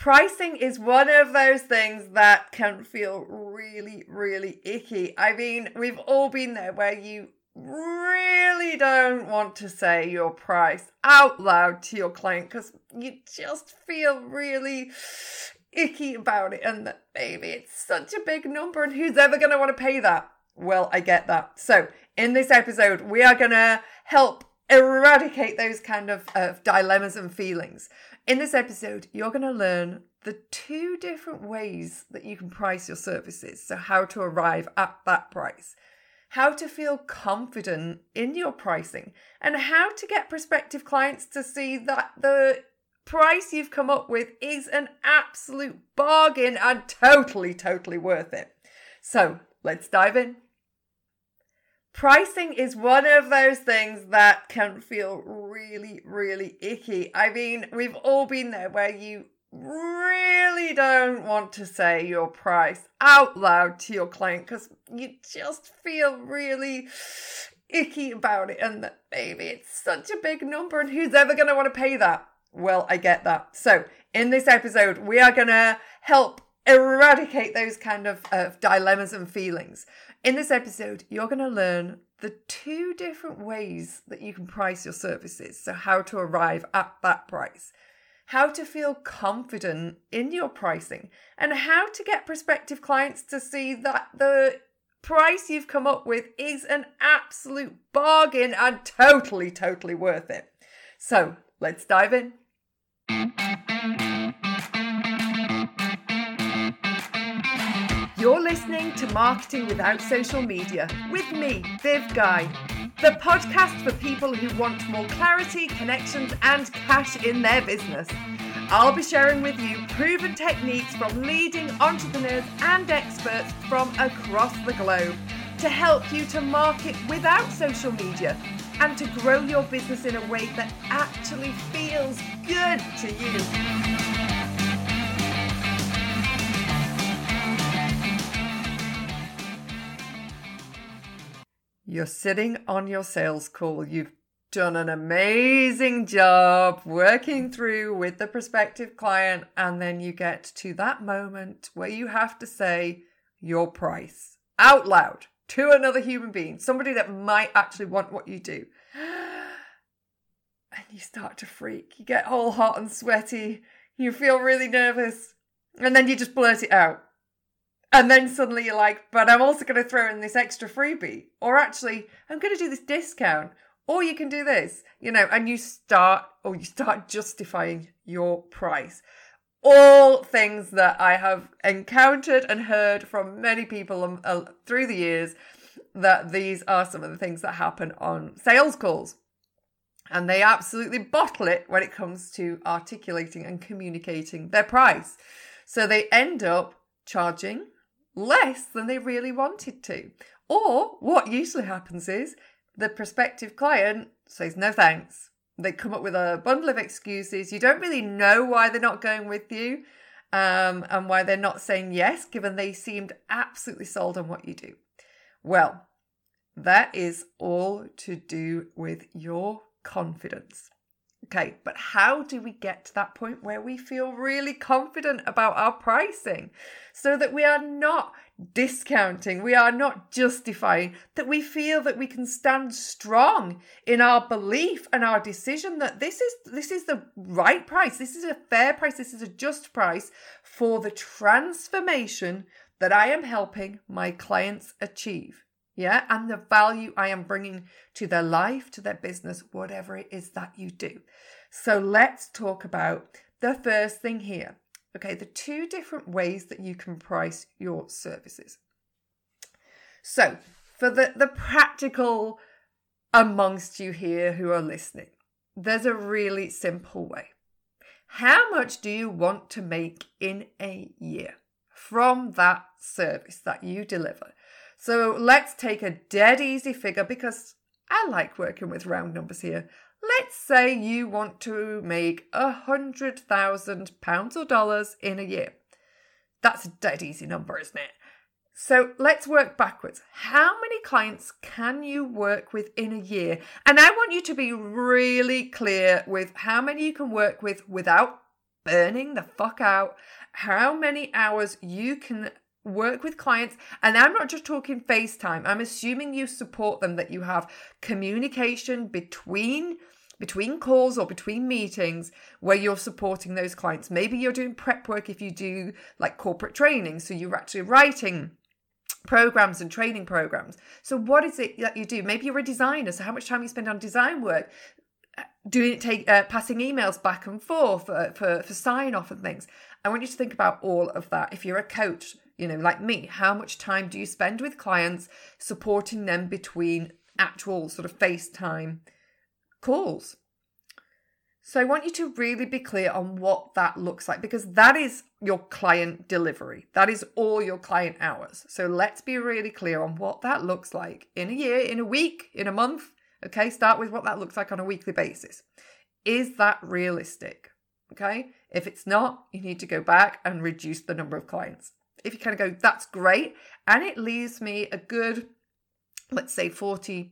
pricing is one of those things that can feel really, really icky. I mean, we've all been there where you really don't want to say your price out loud to your client because you just feel really icky about it and that maybe it's such a big number and who's ever going to want to pay that? Well, I get that. So, in this episode, we are going to help eradicate those kind of uh, dilemmas and feelings. In this episode, you're going to learn the two different ways that you can price your services. So, how to arrive at that price, how to feel confident in your pricing, and how to get prospective clients to see that the price you've come up with is an absolute bargain and totally, totally worth it. So, let's dive in. Pricing is one of those things that can feel really, really icky. I mean, we've all been there where you really don't want to say your price out loud to your client because you just feel really icky about it and that maybe it's such a big number and who's ever going to want to pay that? Well, I get that. So, in this episode, we are going to help eradicate those kind of uh, dilemmas and feelings. In this episode, you're going to learn the two different ways that you can price your services. So, how to arrive at that price, how to feel confident in your pricing, and how to get prospective clients to see that the price you've come up with is an absolute bargain and totally, totally worth it. So, let's dive in. You're listening to Marketing Without Social Media with me, Viv Guy, the podcast for people who want more clarity, connections, and cash in their business. I'll be sharing with you proven techniques from leading entrepreneurs and experts from across the globe to help you to market without social media and to grow your business in a way that actually feels good to you. You're sitting on your sales call. You've done an amazing job working through with the prospective client, and then you get to that moment where you have to say your price out loud to another human being, somebody that might actually want what you do. And you start to freak. You get all hot and sweaty. You feel really nervous. And then you just blurt it out. And then suddenly you're like, but I'm also going to throw in this extra freebie. Or actually, I'm going to do this discount. Or you can do this, you know, and you start, or you start justifying your price. All things that I have encountered and heard from many people um, uh, through the years that these are some of the things that happen on sales calls. And they absolutely bottle it when it comes to articulating and communicating their price. So they end up charging less than they really wanted to. Or what usually happens is the prospective client says no thanks. They come up with a bundle of excuses. You don't really know why they're not going with you um, and why they're not saying yes, given they seemed absolutely sold on what you do. Well, that is all to do with your confidence. Okay, but how do we get to that point where we feel really confident about our pricing so that we are not discounting, we are not justifying, that we feel that we can stand strong in our belief and our decision that this is this is the right price, this is a fair price, this is a just price for the transformation that I am helping my clients achieve yeah, and the value I am bringing to their life, to their business, whatever it is that you do. So let's talk about the first thing here. Okay, the two different ways that you can price your services. So, for the, the practical amongst you here who are listening, there's a really simple way. How much do you want to make in a year from that service that you deliver? So let's take a dead easy figure because I like working with round numbers here. Let's say you want to make a hundred thousand pounds or dollars in a year. That's a dead easy number, isn't it? So let's work backwards. How many clients can you work with in a year? And I want you to be really clear with how many you can work with without burning the fuck out how many hours you can work with clients and i'm not just talking facetime. I'm assuming you support them that you have communication between between calls or between meetings where you're supporting those clients. Maybe you're doing prep work if you do like corporate training so you're actually writing programs and training programs. So what is it that you do? Maybe you're a designer so how much time you spend on design work doing it take uh, passing emails back and forth for, for, for sign off and things. I want you to think about all of that. If you're a coach you know, like me, how much time do you spend with clients supporting them between actual sort of FaceTime calls? So I want you to really be clear on what that looks like because that is your client delivery. That is all your client hours. So let's be really clear on what that looks like in a year, in a week, in a month. Okay, start with what that looks like on a weekly basis. Is that realistic? Okay, if it's not, you need to go back and reduce the number of clients if you kind of go, that's great. And it leaves me a good, let's say, 40%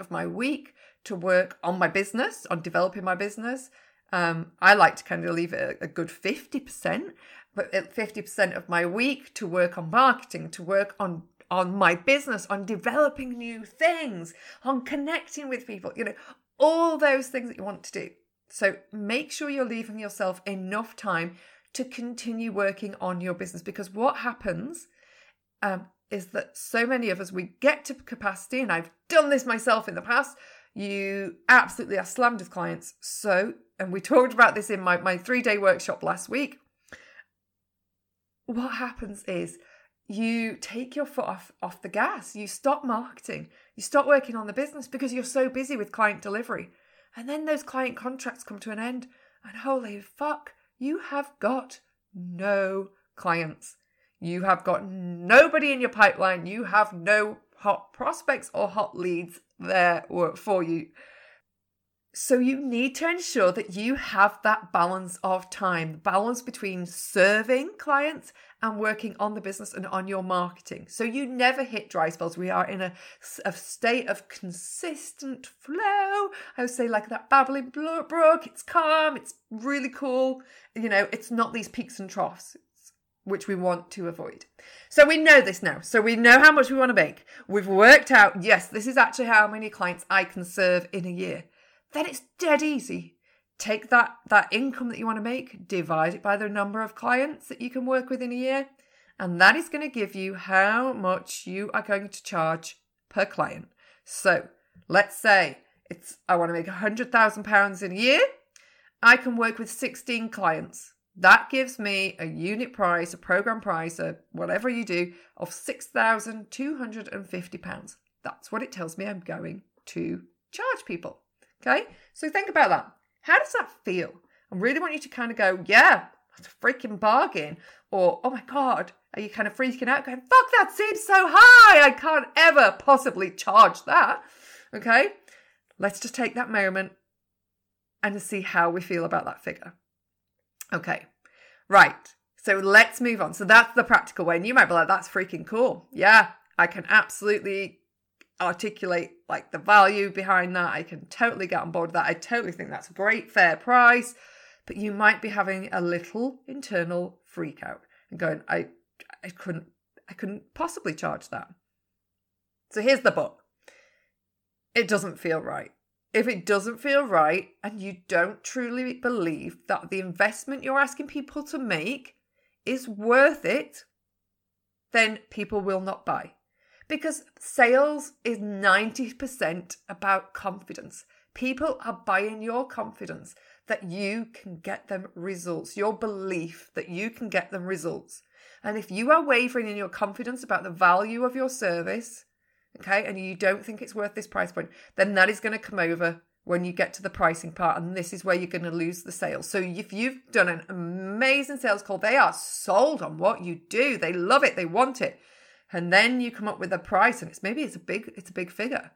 of my week to work on my business, on developing my business. Um, I like to kind of leave it a, a good 50%, but 50% of my week to work on marketing, to work on on my business, on developing new things, on connecting with people, you know, all those things that you want to do. So make sure you're leaving yourself enough time to continue working on your business because what happens um, is that so many of us we get to capacity and i've done this myself in the past you absolutely are slammed with clients. So and we talked about this in my, my three day workshop last week. What happens is you take your foot off, off the gas. You stop marketing. You stop working on the business because you're so busy with client delivery. And then those client contracts come to an end and holy fuck you have got no clients. You have got nobody in your pipeline. You have no hot prospects or hot leads there for you. So you need to ensure that you have that balance of time, balance between serving clients and working on the business and on your marketing. So you never hit dry spells. We are in a, a state of consistent flow. I would say like that babbling brook. It's calm. It's really cool. You know, it's not these peaks and troughs which we want to avoid. So we know this now. So we know how much we want to make. We've worked out, yes, this is actually how many clients I can serve in a year then it's dead easy. Take that, that income that you want to make, divide it by the number of clients that you can work with in a year, and that is going to give you how much you are going to charge per client. So let's say it's I want to make a hundred thousand pounds in a year. I can work with 16 clients. That gives me a unit price, a program price, a whatever you do, of £6,250. That's what it tells me I'm going to charge people. Okay, so think about that. How does that feel? I really want you to kind of go, yeah, that's a freaking bargain. Or, oh my God, are you kind of freaking out going, fuck, that seems so high. I can't ever possibly charge that. Okay, let's just take that moment and see how we feel about that figure. Okay, right. So let's move on. So that's the practical way. And you might be like, that's freaking cool. Yeah, I can absolutely articulate like the value behind that. I can totally get on board with that. I totally think that's a great fair price. But you might be having a little internal freak out and going, I I couldn't I couldn't possibly charge that. So here's the but. It doesn't feel right. If it doesn't feel right and you don't truly believe that the investment you're asking people to make is worth it, then people will not buy. Because sales is 90% about confidence. People are buying your confidence that you can get them results, your belief that you can get them results. And if you are wavering in your confidence about the value of your service, okay, and you don't think it's worth this price point, then that is going to come over when you get to the pricing part. And this is where you're going to lose the sale. So if you've done an amazing sales call, they are sold on what you do, they love it, they want it and then you come up with a price and it's maybe it's a big it's a big figure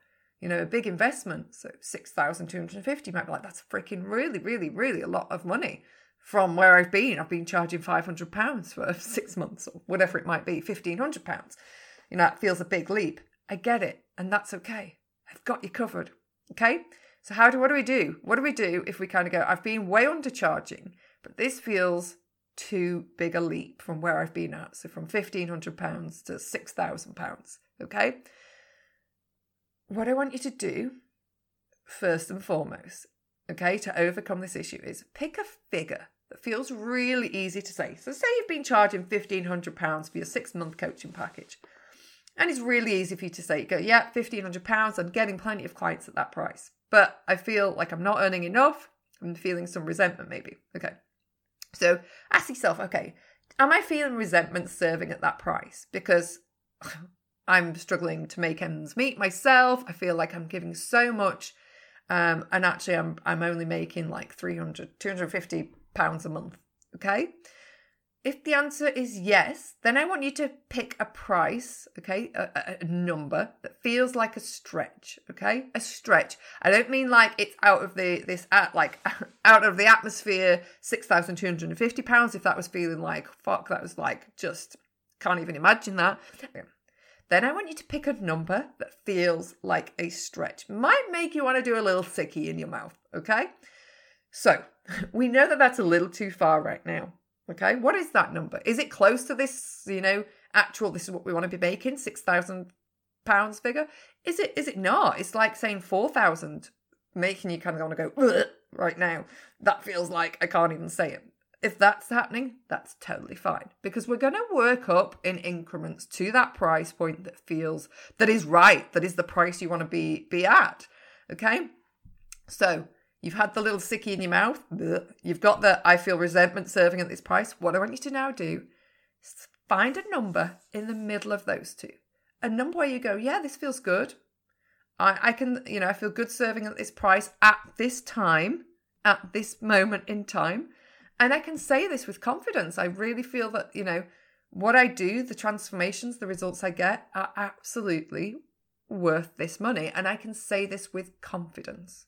you know a big investment. So 6250 might be like that's freaking really really really a lot of money from where i've been. I've been charging 500 pounds for six months or whatever it might be 1500 pounds. You know that feels a big leap. I get it and that's okay. I've got you covered okay? So how do what do we do? What do we do if we kind of go i've been way undercharging but this feels too big a leap from where I've been at. So from £1,500 to £6,000. Okay. What I want you to do, first and foremost, okay, to overcome this issue is pick a figure that feels really easy to say. So, say you've been charging £1,500 for your six month coaching package. And it's really easy for you to say, go, yeah, £1,500, I'm getting plenty of clients at that price. But I feel like I'm not earning enough. I'm feeling some resentment, maybe. Okay. So ask yourself, okay, am I feeling resentment serving at that price? Because I'm struggling to make ends meet myself. I feel like I'm giving so much. Um, and actually I'm I'm only making like 300, 250 pounds a month. Okay. If the answer is yes, then I want you to pick a price, okay, a, a, number that feels like a stretch, okay, a stretch. I don't mean like it's out of the this at like out of the atmosphere, six thousand two hundred and fifty pounds. If that was feeling like fuck, that was like just can't even imagine that. Then I want you to pick a number that feels like a stretch. Might make you want to do a little sicky in your mouth, okay? So we know that that's a little too far right now. Okay, what is that number? Is it close to this, you know, actual, this is what we want to be making, £6,000 figure? Is it, is it not? It's like saying 4,000, making you kind of want to go, right now. That feels like I can't even say it. If that's happening, that's totally fine because we're going to work up in increments to that price point that feels that is right, that is the price you want to be be at. Okay? So, You've had the little sicky in your mouth. You've got the I feel resentment serving at this price. What I want you to now do is find a number in the middle of those two. A number where you go, yeah, this feels good. I, I can, you know, I feel good serving at this price at this time, at this moment in time. And I can say this with confidence. I really feel that, you know, what I do, the transformations, the results I get are absolutely worth this money. And I can say this with confidence.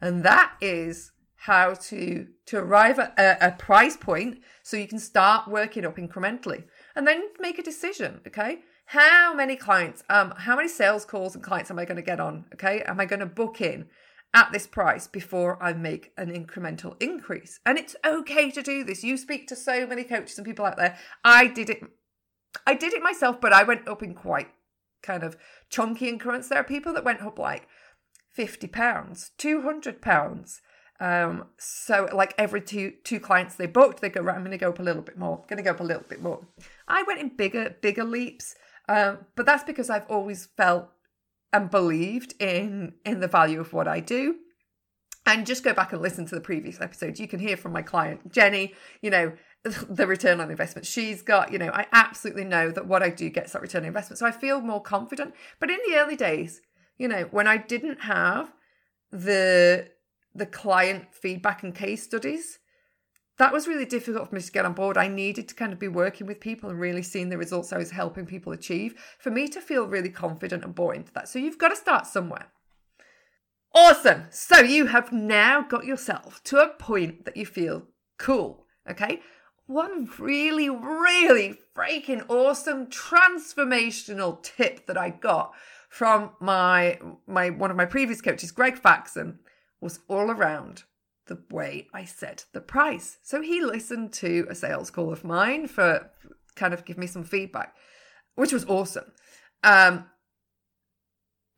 And that is how to to arrive at a, a, price point so you can start working up incrementally. And then make a decision okay? How many clients um how many sales calls and clients am i going to get on okay? Am i going to book in at this price before i make an incremental increase? And it's okay to do this. You speak to so many coaches and people out there. I did it i did it myself but i went up in quite kind of chunky increments. There are people that went up like 50 pounds, 200 pounds. Um, so like every two two clients they booked, they go, right, I'm going to go up a little bit more, going to go up a little bit more. I went in bigger, bigger leaps. Um, but that's because I've always felt and believed in in the value of what I do. And just go back and listen to the previous episodes. You can hear from my client, Jenny, you know, the return on investment she's got. You know, I absolutely know that what I do gets that return on investment. So I feel more confident. But in the early days, you know, when I didn't have the the client feedback and case studies, that was really difficult for me to get on board. I needed to kind of be working with people and really seeing the results I was helping people achieve for me to feel really confident and bought into that. So you've got to start somewhere. Awesome. So you have now got yourself to a point that you feel cool. Okay. One really, really freaking awesome transformational tip that I got from my my one of my previous coaches, Greg Faxon, was all around the way I set the price. So he listened to a sales call of mine for kind of give me some feedback, which was awesome. Um,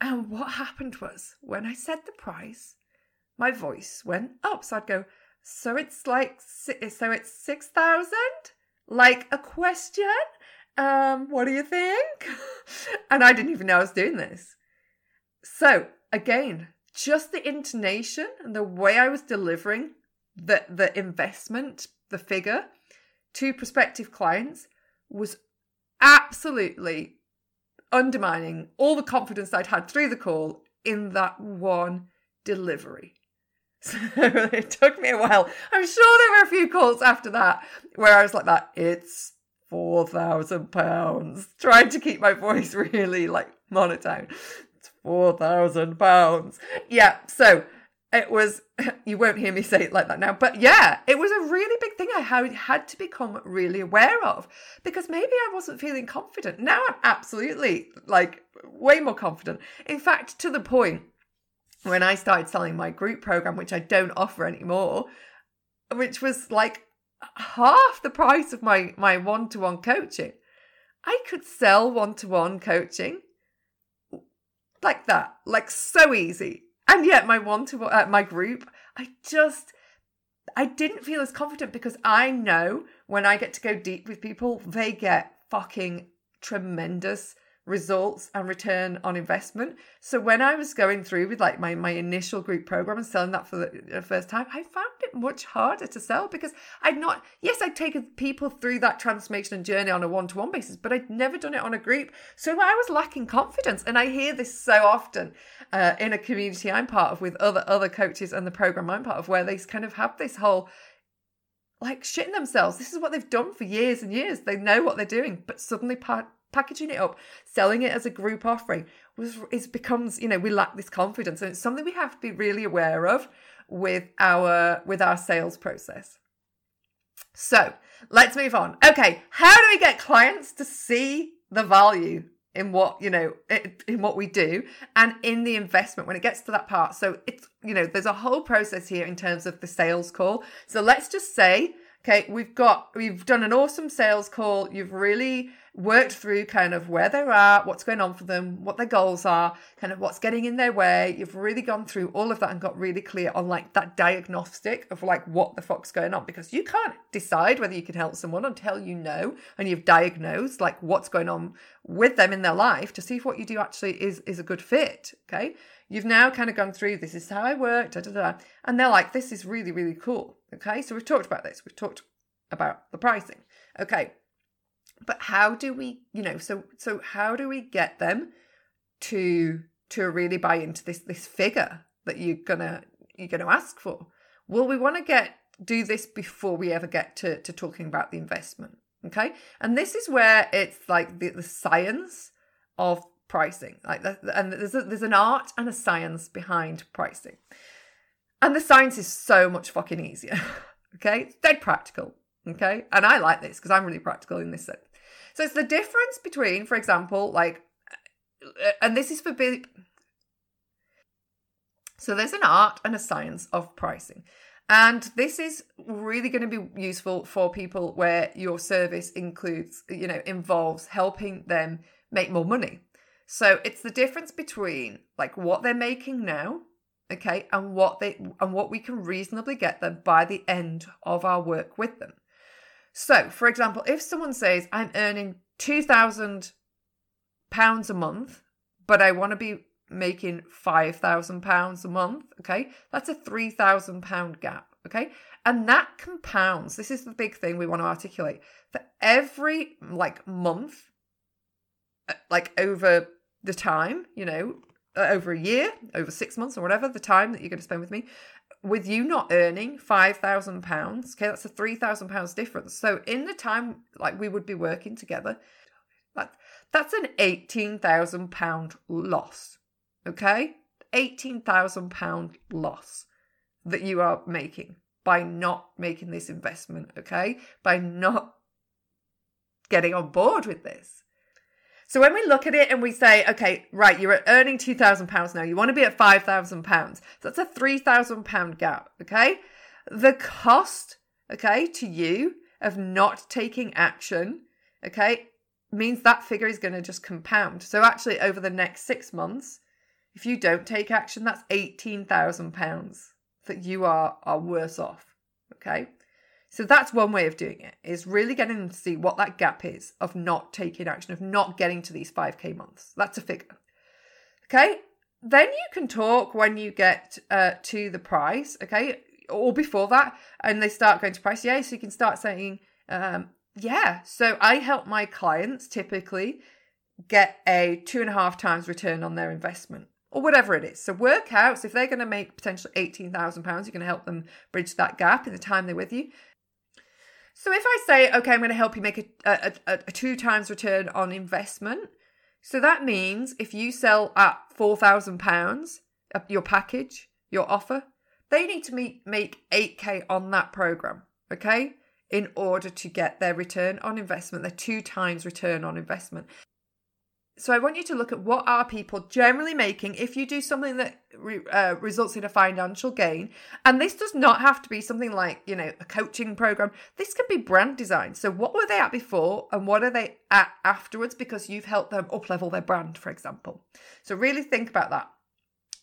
and what happened was when I said the price, my voice went up. So I'd go, so it's like, so it's 6,000? Like a question? Um, what do you think? and I didn't even know I was doing this. So again, just the intonation and the way I was delivering the the investment, the figure to prospective clients was absolutely undermining all the confidence I'd had through the call in that one delivery. So it took me a while. I'm sure there were a few calls after that where I was like that. It's four thousand pounds. Trying to keep my voice really like monotone. It's four thousand pounds. Yeah, so it was you won't hear me say it like that now but yeah it was a really big thing i had to become really aware of because maybe i wasn't feeling confident now i'm absolutely like way more confident in fact to the point when i started selling my group program which i don't offer anymore which was like half the price of my my one-to-one coaching. I could sell one-to-one coaching like that, like so easy. And yet my one-to-one uh, my group, I just I didn't feel as confident because I know when I get to go deep with people, they get fucking tremendous results and return on investment. So when I was going through with like my my initial group program and selling that for the first time, I found it much harder to sell because I'd not yes, I'd taken people through that transformation and journey on a one-to-one basis, but I'd never done it on a group. So I was lacking confidence. And I hear this so often uh, in a community I'm part of with other other coaches and the program I'm part of where they kind of have this whole like shitting themselves. This is what they've done for years and years. They know what they're doing, but suddenly part packaging it up, selling it as a group offering was it becomes, you know, we lack this confidence. And it's something we have to be really aware of with our with our sales process. So let's move on. Okay, how do we get clients to see the value in what you know in what we do and in the investment when it gets to that part so it's you know there's a whole process here in terms of the sales call so let's just say okay we've got we've done an awesome sales call you've really worked through kind of where they're at, what's going on for them, what their goals are, kind of what's getting in their way. You've really gone through all of that and got really clear on like that diagnostic of like what the fuck's going on because you can't decide whether you can help someone until you know and you've diagnosed like what's going on with them in their life to see if what you do actually is is a good fit. Okay. You've now kind of gone through this is how I work, da, da, da, and they're like, this is really, really cool. Okay. So we've talked about this. We've talked about the pricing. Okay but how do we you know so so how do we get them to to really buy into this this figure that you're gonna you're gonna ask for? Well we want to get do this before we ever get to to talking about the investment okay? And this is where it's like the, the science of pricing like that and there's a, there's an art and a science behind pricing. And the science is so much fucking easier okay? It's dead practical okay? And i like this because i'm really practical in this sense so it's the difference between, for example, like, uh, and this is for big. So there's an art and a science of pricing. And this is really going to be useful for people where your service includes, you know, involves helping them make more money. So it's the difference between like what they're making now, okay, and what they and what we can reasonably get them by the end of our work with them. So, for example, if someone says, I'm earning £2,000 a month, but I want to be making £5,000 a month, okay, that's a £3,000 gap, okay? And that compounds. This is the big thing we want to articulate. For every like month, uh, like over the time, you know, uh, over a year, over six months or whatever, the time that you're going to spend with me, with you not earning five thousand pounds, okay, that's a three thousand pounds difference. So in the time like we would be working together, that that's an eighteen thousand pound loss. Okay, eighteen thousand pound loss that you are making by not making this investment. Okay, by not getting on board with this. So when we look at it and we say, okay, right, you're earning two thousand pounds now, you want to be at five thousand pounds. So that's a three thousand pound gap. Okay, the cost, okay, to you of not taking action, okay, means that figure is going to just compound. So actually, over the next six months, if you don't take action, that's eighteen thousand pounds that you are are worse off. Okay. So that's one way of doing it is really getting to see what that gap is of not taking action, of not getting to these 5k months. That's a figure. Okay. Then you can talk when you get uh, to the price, okay, or before that, and they start going to price. Yeah, so you can start saying, um, yeah, so I help my clients typically get a two and a half times return on their investment or whatever it is. So work out. So if they're going to make potentially eighteen thousand pounds, you're going to help them bridge that gap in the time they're with you. So if I say, okay, I'm going to help you make a, a, a, a two times return on investment, so that means if you sell at four thousand pounds, uh, your package, your offer, they need to meet, make eight k on that program, okay, in order to get their return on investment, their two times return on investment. So I want you to look at what are people generally making if you do something that re, uh, results in a financial gain. And this does not have to be something like, you know, a coaching program. This can be brand design. So what were they at before and what are they at afterwards because you've helped them up level their brand, for example. So really think about that.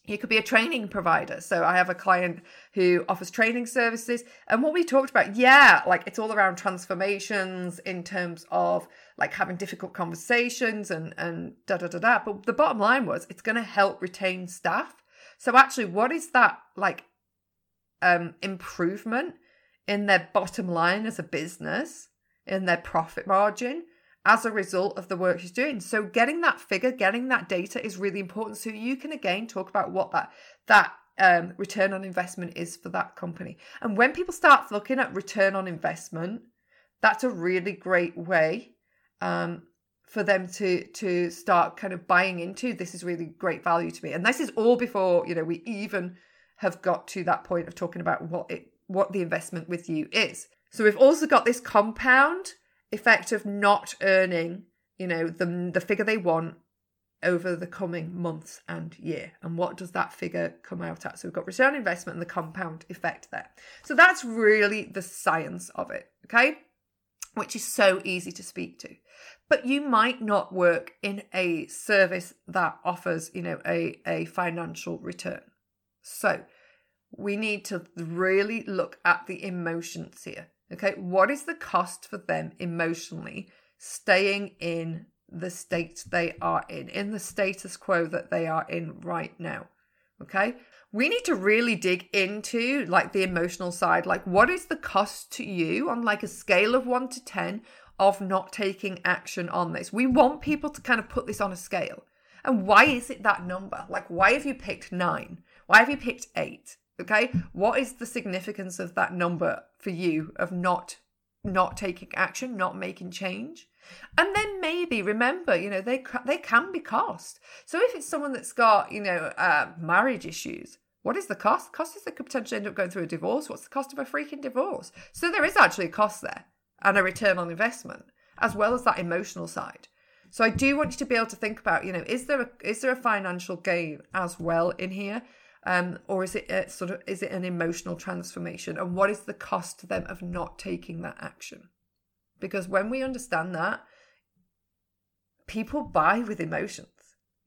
You could be a training provider. So I have a client who offers training services. And what we talked about, yeah, like it's all around transformations in terms of like having difficult conversations and and da da da da. But the bottom line was it's going to help retain staff. So actually, what is that like um improvement in their bottom line as a business, in their profit margin? As a result of the work she's doing. So getting that figure, getting that data is really important. So you can again talk about what that that um, return on investment is for that company. And when people start looking at return on investment, that's a really great way um, for them to to start kind of buying into this is really great value to me and this is all before you know we even have got to that point of talking about what it what the investment with you is so we've also got this compound effect of not earning you know the the figure they want over the coming months and year. And what does that figure come out at? So we've got return investment and the compound effect there. So that's really the science of it okay? Which is so easy to speak to. But you might not work in a service that offers you know a, a financial return. So we need to really look at the emotions here okay what is the cost for them emotionally staying in the state they are in in the status quo that they are in right now? Okay we need to really dig into like the emotional side. Like what is the cost to you on like a scale of 1 to 10 of not taking action on this? We want people to kind of put this on a scale. And why is it that number? Like why have you picked 9 why have you picked 8 okay what is the significance of that number for you of not not taking action not making change and then maybe remember, you know, they they can be cost. So if it's someone that's got, you know, uh, marriage issues, what is the cost? Cost is they could potentially end up going through a divorce. What's the cost of a freaking divorce? So there is actually a cost there and a return on investment, as well as that emotional side. So I do want you to be able to think about, you know, is there a is there a financial gain as well in here? Um, or is it a, sort of is it an emotional transformation? And what is the cost to them of not taking that action? Because when we understand that, people buy with emotions.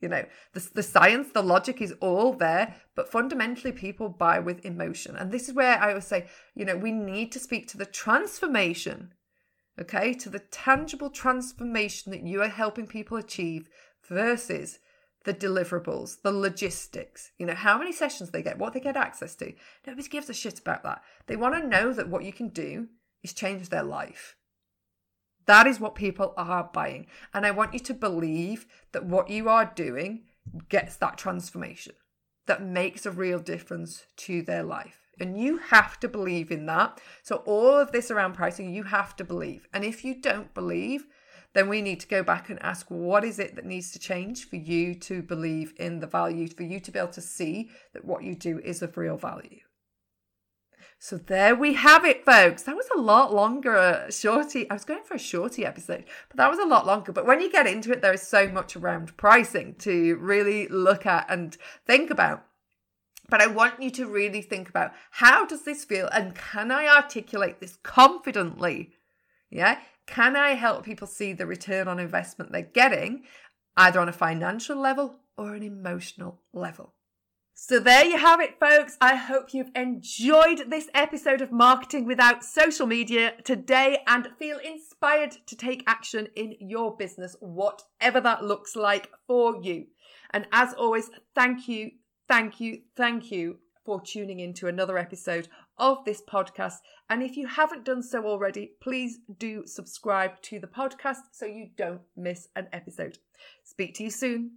You know, the, the science, the logic is all there, but fundamentally, people buy with emotion. And this is where I always say, you know, we need to speak to the transformation, okay, to the tangible transformation that you are helping people achieve versus the deliverables, the logistics, you know, how many sessions they get, what they get access to. Nobody gives a shit about that. They want to know that what you can do is change their life. That is what people are buying. And I want you to believe that what you are doing gets that transformation that makes a real difference to their life. And you have to believe in that. So, all of this around pricing, you have to believe. And if you don't believe, then we need to go back and ask what is it that needs to change for you to believe in the value, for you to be able to see that what you do is of real value. So there we have it, folks. That was a lot longer, a shorty. I was going for a shorty episode, but that was a lot longer. But when you get into it, there is so much around pricing to really look at and think about. But I want you to really think about how does this feel and can I articulate this confidently? Yeah. Can I help people see the return on investment they're getting, either on a financial level or an emotional level? So there you have it, folks. I hope you've enjoyed this episode of Marketing Without Social Media today and feel inspired to take action in your business, whatever that looks like for you. And as always, thank you, thank you, thank you for tuning in to another episode of this podcast. And if you haven't done so already, please do subscribe to the podcast so you don't miss an episode. Speak to you soon.